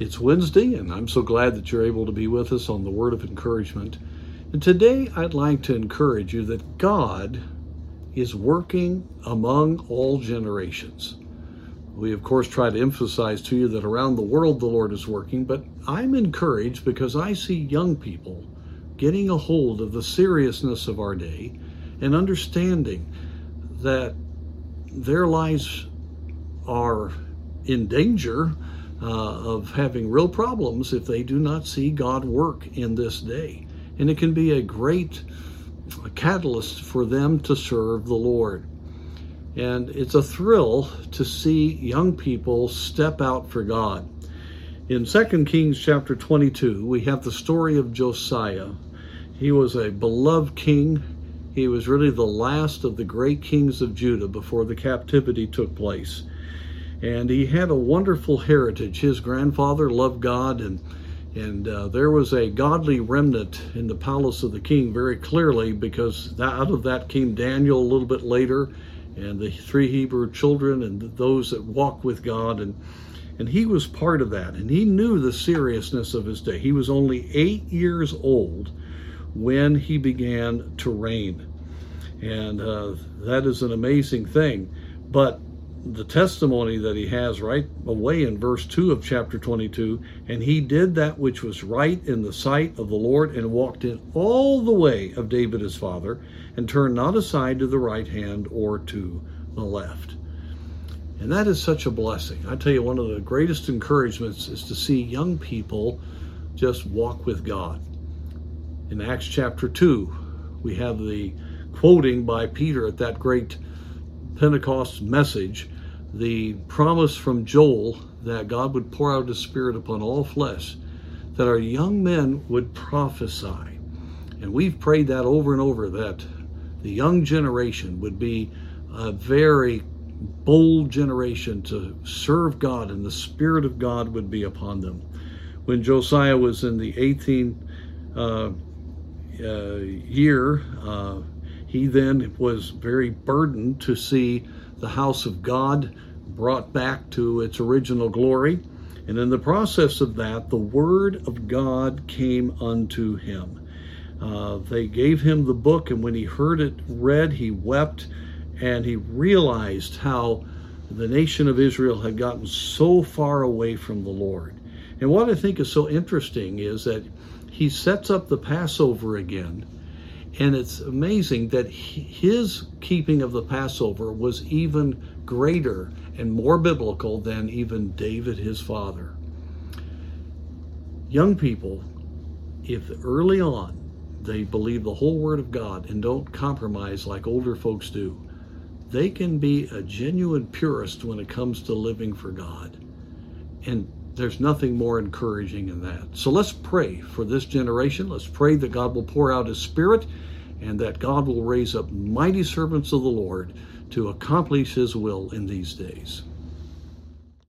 It's Wednesday, and I'm so glad that you're able to be with us on the Word of Encouragement. And today I'd like to encourage you that God is working among all generations. We, of course, try to emphasize to you that around the world the Lord is working, but I'm encouraged because I see young people getting a hold of the seriousness of our day and understanding that their lives are in danger uh, of having real problems if they do not see God work in this day. And it can be a great catalyst for them to serve the Lord. And it's a thrill to see young people step out for God. In 2 Kings chapter 22, we have the story of Josiah. He was a beloved king. He was really the last of the great kings of Judah before the captivity took place and he had a wonderful heritage. His grandfather loved God, and and uh, there was a godly remnant in the palace of the king very clearly, because that, out of that came Daniel a little bit later, and the three Hebrew children, and those that walk with God, and and he was part of that, and he knew the seriousness of his day. He was only eight years old when he began to reign, and uh, that is an amazing thing. But the testimony that he has right away in verse 2 of chapter 22 and he did that which was right in the sight of the Lord and walked in all the way of David his father and turned not aside to the right hand or to the left. And that is such a blessing. I tell you, one of the greatest encouragements is to see young people just walk with God. In Acts chapter 2, we have the quoting by Peter at that great Pentecost message, the promise from Joel that God would pour out his spirit upon all flesh, that our young men would prophesy. And we've prayed that over and over that the young generation would be a very bold generation to serve God and the Spirit of God would be upon them. When Josiah was in the 18th uh, uh, year, uh, he then was very burdened to see the house of God brought back to its original glory. And in the process of that, the word of God came unto him. Uh, they gave him the book, and when he heard it read, he wept and he realized how the nation of Israel had gotten so far away from the Lord. And what I think is so interesting is that he sets up the Passover again and it's amazing that his keeping of the Passover was even greater and more biblical than even David, his father. Young people, if early on they believe the whole Word of God and don't compromise like older folks do, they can be a genuine purist when it comes to living for God. And there's nothing more encouraging than that. So let's pray for this generation. Let's pray that God will pour out His Spirit and that God will raise up mighty servants of the Lord to accomplish His will in these days.